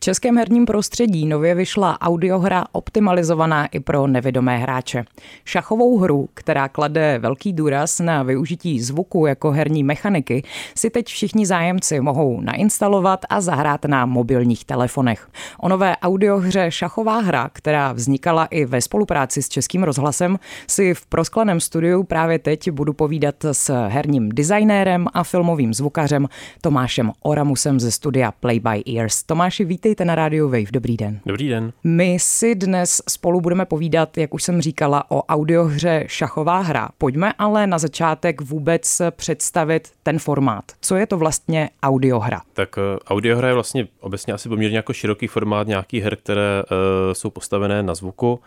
českém herním prostředí nově vyšla audiohra optimalizovaná i pro nevidomé hráče. Šachovou hru, která klade velký důraz na využití zvuku jako herní mechaniky, si teď všichni zájemci mohou nainstalovat a zahrát na mobilních telefonech. O nové audiohře Šachová hra, která vznikala i ve spolupráci s Českým rozhlasem, si v proskleném studiu právě teď budu povídat s herním designérem a filmovým zvukařem Tomášem Oramusem ze studia Play by Ears. Tomáši, vítejte na rádiu Wave. Dobrý den. Dobrý den. My si dnes spolu budeme povídat, jak už jsem říkala, o audiohře Šachová hra. Pojďme ale na začátek vůbec představit ten formát. Co je to vlastně audiohra? Tak uh, audiohra je vlastně obecně asi poměrně jako široký formát nějaký her, které uh, jsou postavené na zvuku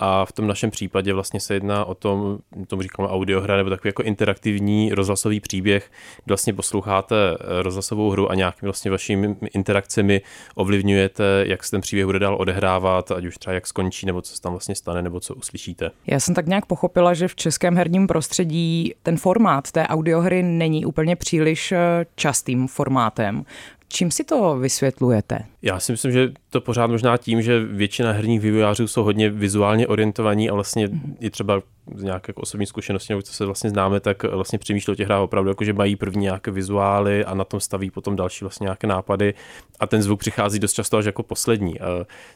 a v tom našem případě vlastně se jedná o tom, tomu říkáme audiohra, nebo takový jako interaktivní rozhlasový příběh, kdy vlastně posloucháte eh, rozhlasovou hru a nějakými vlastně vašimi interakcemi ovlivňujete, jak se ten příběh bude dál odehrávat, ať už třeba jak skončí, nebo co se tam vlastně stane, nebo co uslyšíte. Já jsem tak nějak pochopila, že v českém herním prostředí ten formát té audiohry není úplně příliš eh, častým formátem. Čím si to vysvětlujete? Já si myslím, že to pořád možná tím, že většina herních vývojářů jsou hodně vizuálně orientovaní a vlastně mm-hmm. i třeba z nějaké jako osobní zkušenosti, nebo co se vlastně známe, tak vlastně přemýšlí o těch hrách opravdu, jako že mají první nějaké vizuály a na tom staví potom další vlastně nějaké nápady a ten zvuk přichází dost často až jako poslední,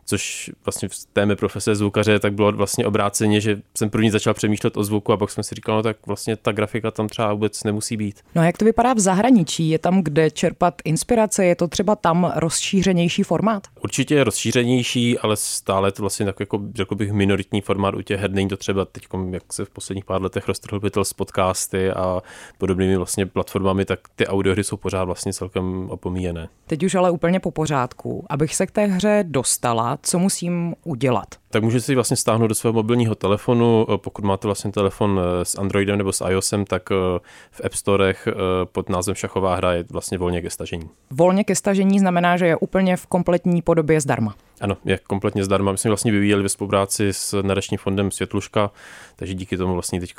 což vlastně v té mé profese zvukaře tak bylo vlastně obráceně, že jsem první začal přemýšlet o zvuku a pak jsem si říkal, no tak vlastně ta grafika tam třeba vůbec nemusí být. No a jak to vypadá v zahraničí? Je tam kde čerpat inspirace? Je to třeba tam rozšířenější formát? Určitě je rozšířenější, ale stále to vlastně tak jako, řekl bych, minoritní formát u těch her. Není to třeba teď, jak se v posledních pár letech roztrhl s podcasty a podobnými vlastně platformami, tak ty audiohry jsou pořád vlastně celkem opomíjené. Teď už ale úplně po pořádku. Abych se k té hře dostala, co musím udělat? Tak můžete si vlastně stáhnout do svého mobilního telefonu. Pokud máte vlastně telefon eh, s Androidem nebo s iOSem, tak eh, v App Storech eh, pod názvem Šachová hra je vlastně volně ke stažení. Volně ke stažení znamená, že je úplně v kompletní podobě zdarma. Ano, je kompletně zdarma. My jsme vlastně vyvíjeli ve spolupráci s nadačním fondem Světluška, takže díky tomu vlastně teď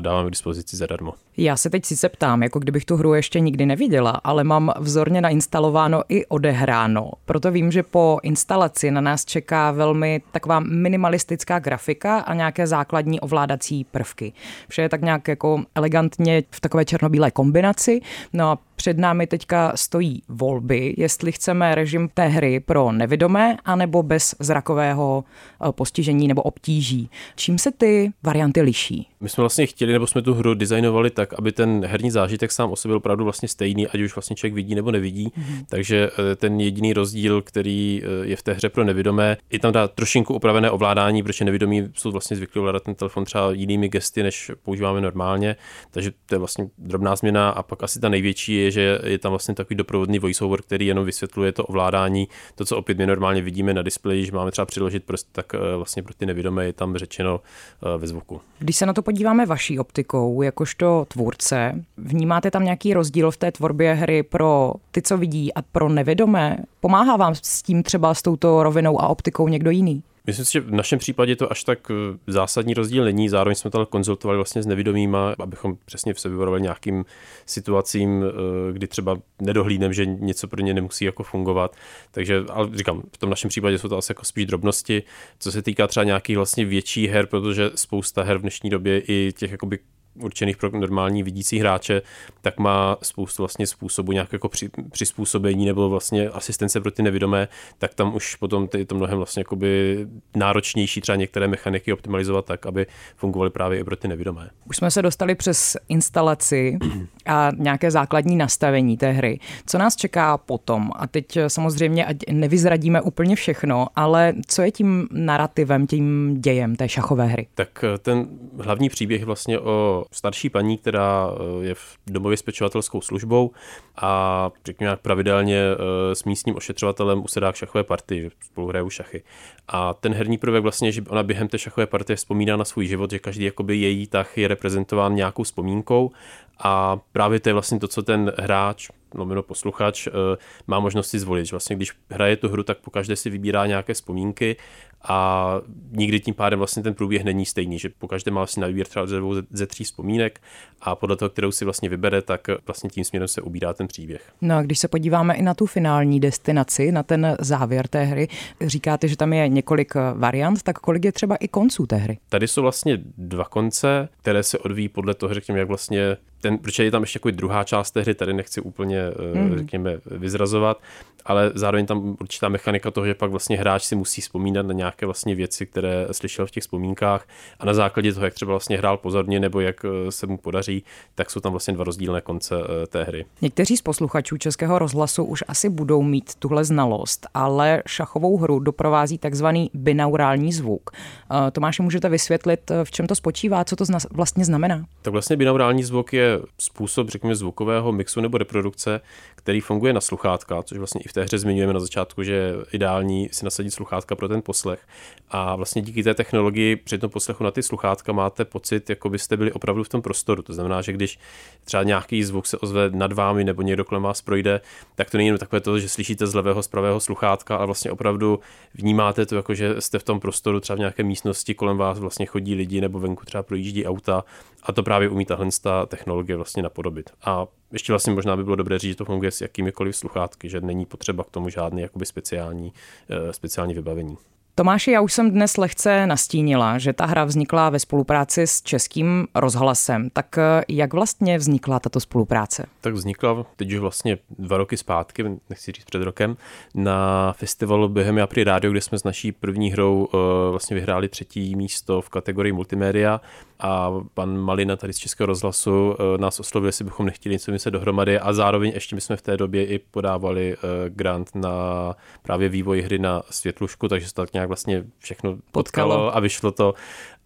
dáváme k dispozici zadarmo. Já se teď sice ptám, jako kdybych tu hru ještě nikdy neviděla, ale mám vzorně nainstalováno i odehráno. Proto vím, že po instalaci na nás čeká velmi taková minimalistická grafika a nějaké základní ovládací prvky. Vše je tak nějak jako elegantně v takové černobílé kombinaci. No a před námi teďka stojí volby, jestli chceme režim té hry pro nevidomé, anebo bez zrakového eh, postižení nebo obtíží. Čím se ty varianty liší? My jsme vlastně chtěli, nebo jsme tu hru designovali tak, aby ten herní zážitek sám o sobě byl opravdu vlastně stejný, ať už vlastně člověk vidí nebo nevidí. Mm-hmm. Takže eh, ten jediný rozdíl, který eh, je v té hře pro nevidomé, je tam dá trošinku upravené ovládání, protože nevidomí jsou vlastně zvyklí ovládat ten telefon třeba jinými gesty, než používáme normálně. Takže to je vlastně drobná změna a pak asi ta největší je, že je tam vlastně takový doprovodný voiceover, který jenom vysvětluje to ovládání, to, co opět my normálně vidíme na displeji, že máme třeba přiložit prostě tak eh, vlastně pro ty nevidomé je tam řečeno ve zvuku. Když se na to podíváme vaší optikou, jakožto tvůrce, vnímáte tam nějaký rozdíl v té tvorbě hry pro ty, co vidí a pro nevědomé? Pomáhá vám s tím třeba s touto rovinou a optikou někdo jiný? Myslím si, že v našem případě to až tak eh, zásadní rozdíl není. Zároveň jsme to konzultovali vlastně s nevidomýma, abychom přesně se vyvarovali nějakým situacím, eh, kdy třeba nedohlídneme, že něco pro ně nemusí jako fungovat. Takže, ale říkám, v tom našem případě jsou to asi jako spíš drobnosti. Co se týká třeba nějakých vlastně větších her, protože spousta her v dnešní době i těch jakoby určených pro normální vidící hráče, tak má spoustu vlastně způsobů nějak jako při, přizpůsobení nebo vlastně asistence pro ty nevidomé, tak tam už potom ty, to mnohem vlastně jakoby náročnější třeba některé mechaniky optimalizovat tak, aby fungovaly právě i pro ty nevidomé. Už jsme se dostali přes instalaci a nějaké základní nastavení té hry. Co nás čeká potom? A teď samozřejmě, ať nevyzradíme úplně všechno, ale co je tím narrativem, tím dějem té šachové hry? Tak ten hlavní příběh vlastně o starší paní, která eh, je v domově s pečovatelskou službou a řekněme pravidelně eh, s místním ošetřovatelem usedá k šachové partii, že spolu hrajou šachy. A ten herní prvek vlastně, že ona během té šachové partie vzpomíná na svůj život, že každý jakoby její tah je reprezentován nějakou vzpomínkou A právě to je vlastně to, co ten hráč lomeno posluchač má možnost si zvolit. Vlastně když hraje tu hru, tak pokaždé si vybírá nějaké vzpomínky a nikdy tím pádem vlastně ten průběh není stejný, že po každém má si na výběr třeba ze, ze tří vzpomínek a podle toho, kterou si vlastně vybere, tak vlastně tím směrem se ubírá ten příběh. No a když se podíváme i na tu finální destinaci, na ten závěr té hry, říkáte, že tam je několik variant, tak kolik je třeba i konců té hry? Tady jsou vlastně dva konce, které se odvíjí podle toho, řekněme, jak vlastně ten, protože je tam ještě jako druhá část té hry, tady nechci úplně, mm. řekněme, vyzrazovat, ale zároveň tam určitá mechanika toho, že pak vlastně hráč si musí vzpomínat na nějaké vlastně věci, které slyšel v těch vzpomínkách a na základě toho, jak třeba vlastně hrál pozorně nebo jak eh, se mu podaří, tak jsou tam vlastně dva rozdílné konce eh, té hry. Někteří z posluchačů Českého rozhlasu už asi budou mít tuhle znalost, ale šachovou hru doprovází takzvaný binaurální zvuk. Tomáši, můžete vysvětlit, v čem to spočívá, co to vlastně znamená? Tak vlastně binaurální zvuk je způsob, řekněme, zvukového mixu nebo reprodukce, který funguje na sluchátka, což vlastně i v té hře zmiňujeme na začátku, že je ideální si nasadit sluchátka pro ten poslech. A vlastně díky té technologii při tom poslechu na ty sluchátka máte pocit, jako byste byli opravdu v tom prostoru. To znamená, že když třeba nějaký zvuk se ozve nad vámi nebo někdo kolem vás projde, tak to není jen takové to, že slyšíte z levého, z pravého sluchátka, ale vlastně opravdu vnímáte to, jako že jste v tom prostoru, třeba v nějaké místnosti, kolem vás vlastně chodí lidi nebo venku třeba projíždí auta a to právě umí tahle technologie vlastně napodobit. A ještě vlastně možná by bylo dobré říct, že to funguje s jakýmikoliv sluchátky, že není potřeba k tomu žádný jakoby speciální, eh, speciální vybavení. Tomáši, já už jsem dnes lehce nastínila, že ta hra vznikla ve spolupráci s českým rozhlasem. Tak eh, jak vlastně vznikla tato spolupráce? Tak vznikla teď už vlastně dva roky zpátky, nechci říct před rokem, na festivalu Bohemia Pri Radio, kde jsme s naší první hrou uh, vlastně vyhráli třetí místo v kategorii multimédia a pan Malina tady z Českého rozhlasu uh, nás oslovil, jestli bychom nechtěli něco myslet dohromady a zároveň ještě my jsme v té době i podávali grant na právě vývoj hry na světlušku, takže se tak nějak vlastně všechno potkalo, potkalo a vyšlo to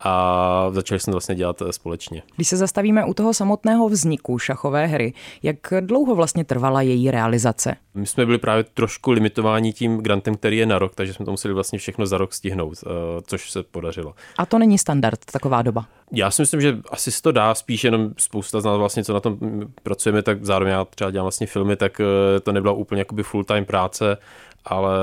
a začali jsme vlastně dělat eh, společně. Když se zastavíme u toho samotného vzniku šachové hry, jak dlouho vlastně trvala její realizace? My jsme byli právě trošku limitováni tím grantem, který je na rok, takže jsme to museli vlastně všechno za rok stihnout, eh, což se podařilo. A to není standard, taková doba? Já si myslím, že asi se to dá, spíš jenom spousta z nás vlastně, co na tom pracujeme, tak zároveň já třeba dělám vlastně filmy, tak eh, to nebyla úplně jakoby full-time práce, ale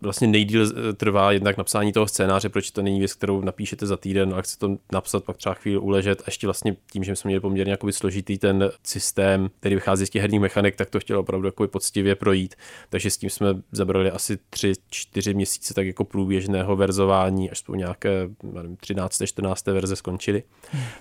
vlastně nejdíl eh, trvá jednak napsání toho scénáře, proč to není věc, kterou napíšete za týden, ale chce to napsat, pak třeba chvíli uležet. A ještě vlastně tím, že jsme měli poměrně jakoby složitý ten systém, který vychází z těch herních mechanik, tak to chtělo opravdu jakoby poctivě projít. Takže s tím jsme zabrali asi 3-4 měsíce tak jako průběžného verzování, až po nějaké 13. 14. verze skončily.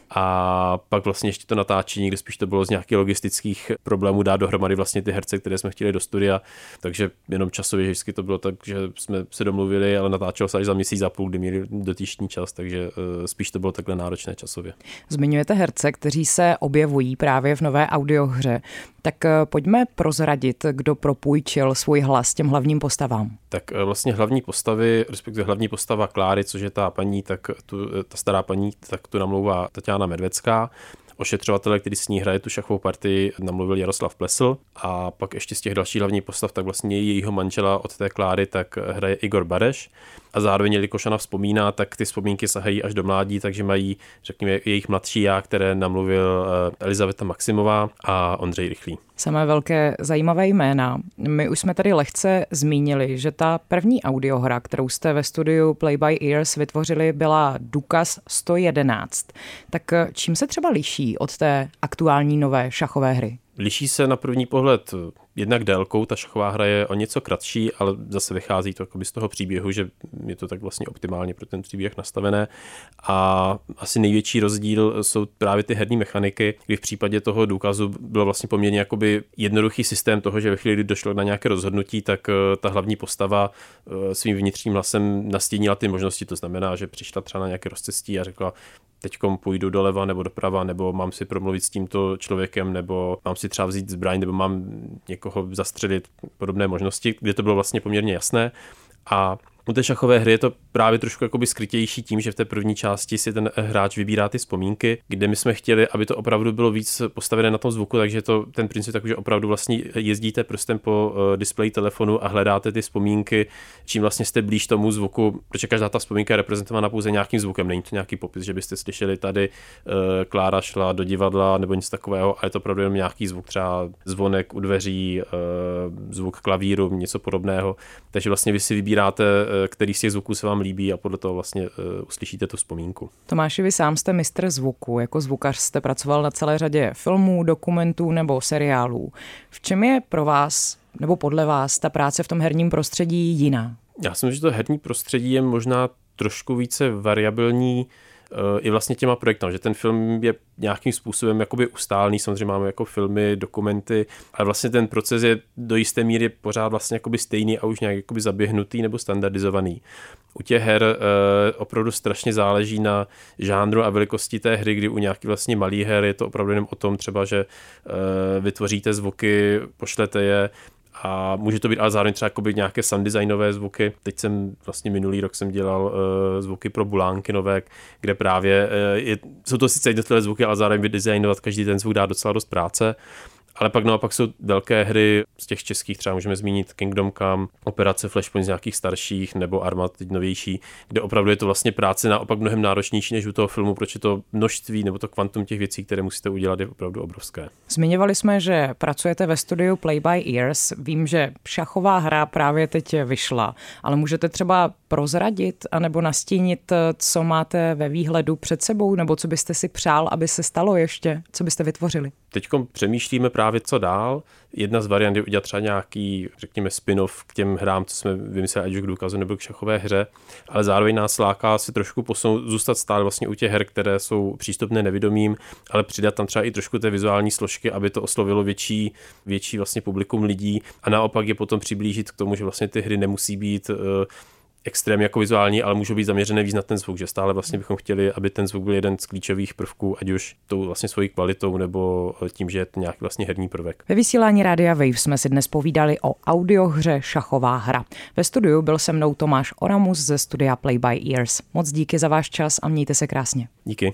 A pak vlastně ještě to natáčení, kde spíš to bylo z nějakých logistických problémů dát dohromady vlastně ty herce, které jsme chtěli do studia. Takže jenom časově vždycky to bylo tak, že jsme se domluvili, ale natáčelo se až za měsíc a půl, kdy měli dotyční čas, takže eh, spíš to bylo takhle náročné časově. Zmiňujete herce, kteří se objevují právě v nové audiohře. Tak eh, pojďme prozradit, kdo propůjčil svůj hlas těm hlavním postavám. Tak eh, vlastně hlavní postavy, respektive hlavní postava Kláry, což je ta paní, tak tu, ta stará paní, tak tu namlouvá Tatiana Medvecká ošetřovatele, který s ní hraje tu šachovou partii, namluvil Jaroslav Plesl. A pak ještě z těch dalších hlavních postav, tak vlastně jejího manžela od té Kláry, tak hraje Igor Bareš a zároveň, jelikož ona vzpomíná, tak ty vzpomínky sahají až do mládí, takže mají, řekněme, jejich mladší já, které namluvil eh, Elizaveta Maximová a Ondřej Rychlý. Samé velké zajímavé jména. My už jsme tady lehce zmínili, že ta první audiohra, kterou jste ve studiu Play by Ears vytvořili, byla Dukas 111. Tak eh, čím se třeba liší od té aktuální nové šachové hry? Liší se na první pohled jednak délkou, ta šachová hra je o něco kratší, ale zase vychází to z toho příběhu, že je to tak vlastně optimálně pro ten příběh nastavené. A asi největší rozdíl jsou právě ty herní mechaniky, kdy v případě toho důkazu bylo vlastně poměrně jakoby jednoduchý systém toho, že ve chvíli, kdy došlo na nějaké rozhodnutí, tak eh, ta hlavní postava eh, svým vnitřním hlasem nastínila ty možnosti. To znamená, že přišla třeba na nějaké rozcestí a řekla, teď půjdu doleva nebo doprava, nebo mám si promluvit s tímto člověkem, nebo mám si třeba vzít zbraň, nebo mám někoho zastřelit, podobné možnosti, kde to bylo vlastně poměrně jasné. A U té šachové hry je to právě trošku jakoby skrytější tím, že v té první části si ten hráč vybírá ty vzpomínky, kde my jsme chtěli, aby to opravdu bylo víc postavené na tom zvuku, takže to ten princip takový, že opravdu vlastně jezdíte prstem po uh, displeji telefonu a hledáte ty vzpomínky, čím vlastně jste blíž tomu zvuku, protože každá ta vzpomínka je reprezentovaná pouze nějakým zvukem, není to nějaký popis, že byste slyšeli tady uh, Klára šla do divadla nebo něco takového a je to opravdu jenom nějaký zvuk, třeba zvonek u dveří, uh, zvuk klavíru, něco podobného. Takže vlastně vy si vybíráte, který z těch zvuků se vám líbí a podle toho vlastně uh, uslyšíte tu vzpomínku. Tomáši, vy sám jste mistr zvuku. Jako zvukař jste pracoval na celé řadě filmů, dokumentů nebo seriálů. V čem je pro vás nebo podle vás ta práce v tom herním prostředí jiná? Já si myslím, že to herní prostředí je možná trošku více variabilní eh, i vlastně těma projektama, že ten film je nějakým způsobem jakoby ustálný, samozřejmě máme jako filmy, dokumenty, ale vlastně ten proces je do jisté míry pořád vlastně jakoby stejný a už nějak jakoby zaběhnutý nebo standardizovaný. U těch her e, opravdu strašně záleží na žánru a velikosti té hry, kdy u nějaký vlastně malý her je to opravdu jenom o tom třeba, že e, vytvoříte zvuky, pošlete je a může to být ale zároveň třeba nějaké sound designové zvuky. Teď jsem vlastně minulý rok jsem dělal uh, zvuky pro Bulánky nové, kde právě uh, je, jsou to sice jednotlivé zvuky, ale zároveň vydesignovat každý ten zvuk dá docela dost práce. Ale pak naopak jsou velké hry z těch českých, třeba můžeme zmínit Kingdom Come, Operace Flashpoint z nějakých starších nebo Armat teď novější, kde opravdu je to vlastně práce naopak mnohem náročnější než u toho filmu, proč je to množství nebo to kvantum těch věcí, které musíte udělat, je opravdu obrovské. Zmiňovali jsme, že pracujete ve studiu Play by Ears. Vím, že šachová hra právě teď vyšla, ale můžete třeba prozradit anebo nastínit, co máte ve výhledu před sebou, nebo co byste si přál, aby se stalo ještě, co byste vytvořili? Teď přemýšlíme právě, co dál. Jedna z variant je udělat třeba nějaký, řekněme, spin-off k těm hrám, co jsme vymysleli, ať už k důkazu nebo k šachové hře, ale zároveň nás láká si trošku posunout, zůstat stále vlastně u těch her, které jsou přístupné nevidomým, ale přidat tam třeba i trošku té vizuální složky, aby to oslovilo větší, větší vlastně publikum lidí a naopak je potom přiblížit k tomu, že vlastně ty hry nemusí být extrémně jako vizuální, ale můžou být zaměřené víc na ten zvuk, že stále vlastně bychom chtěli, aby ten zvuk byl jeden z klíčových prvků, ať už tou vlastně svojí kvalitou nebo tím, že je to nějaký vlastně herní prvek. Ve vysílání Rádia Wave jsme si dnes povídali o audiohře Šachová hra. Ve studiu byl se mnou Tomáš Oramus ze studia Play by Ears. Moc díky za váš čas a mějte se krásně. Díky.